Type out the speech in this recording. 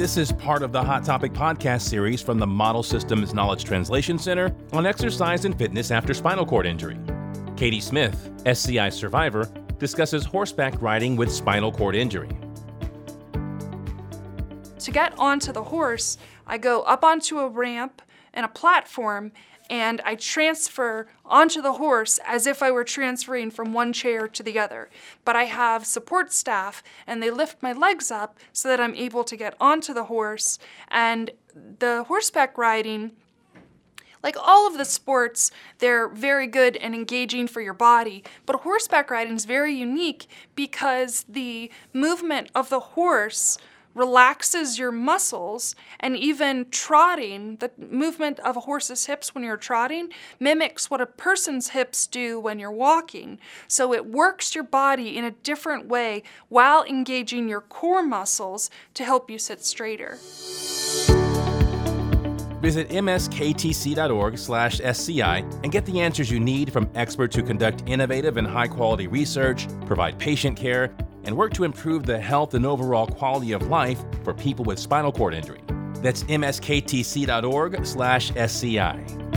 This is part of the Hot Topic podcast series from the Model Systems Knowledge Translation Center on exercise and fitness after spinal cord injury. Katie Smith, SCI survivor, discusses horseback riding with spinal cord injury. To get onto the horse, I go up onto a ramp and a platform and I transfer onto the horse as if I were transferring from one chair to the other. But I have support staff and they lift my legs up so that I'm able to get onto the horse. And the horseback riding like all of the sports, they're very good and engaging for your body, but horseback riding is very unique because the movement of the horse relaxes your muscles, and even trotting, the movement of a horse's hips when you're trotting, mimics what a person's hips do when you're walking. So it works your body in a different way while engaging your core muscles to help you sit straighter. Visit msktc.org slash SCI and get the answers you need from experts who conduct innovative and high-quality research, provide patient care, and work to improve the health and overall quality of life for people with spinal cord injury. That's msktc.org/sci.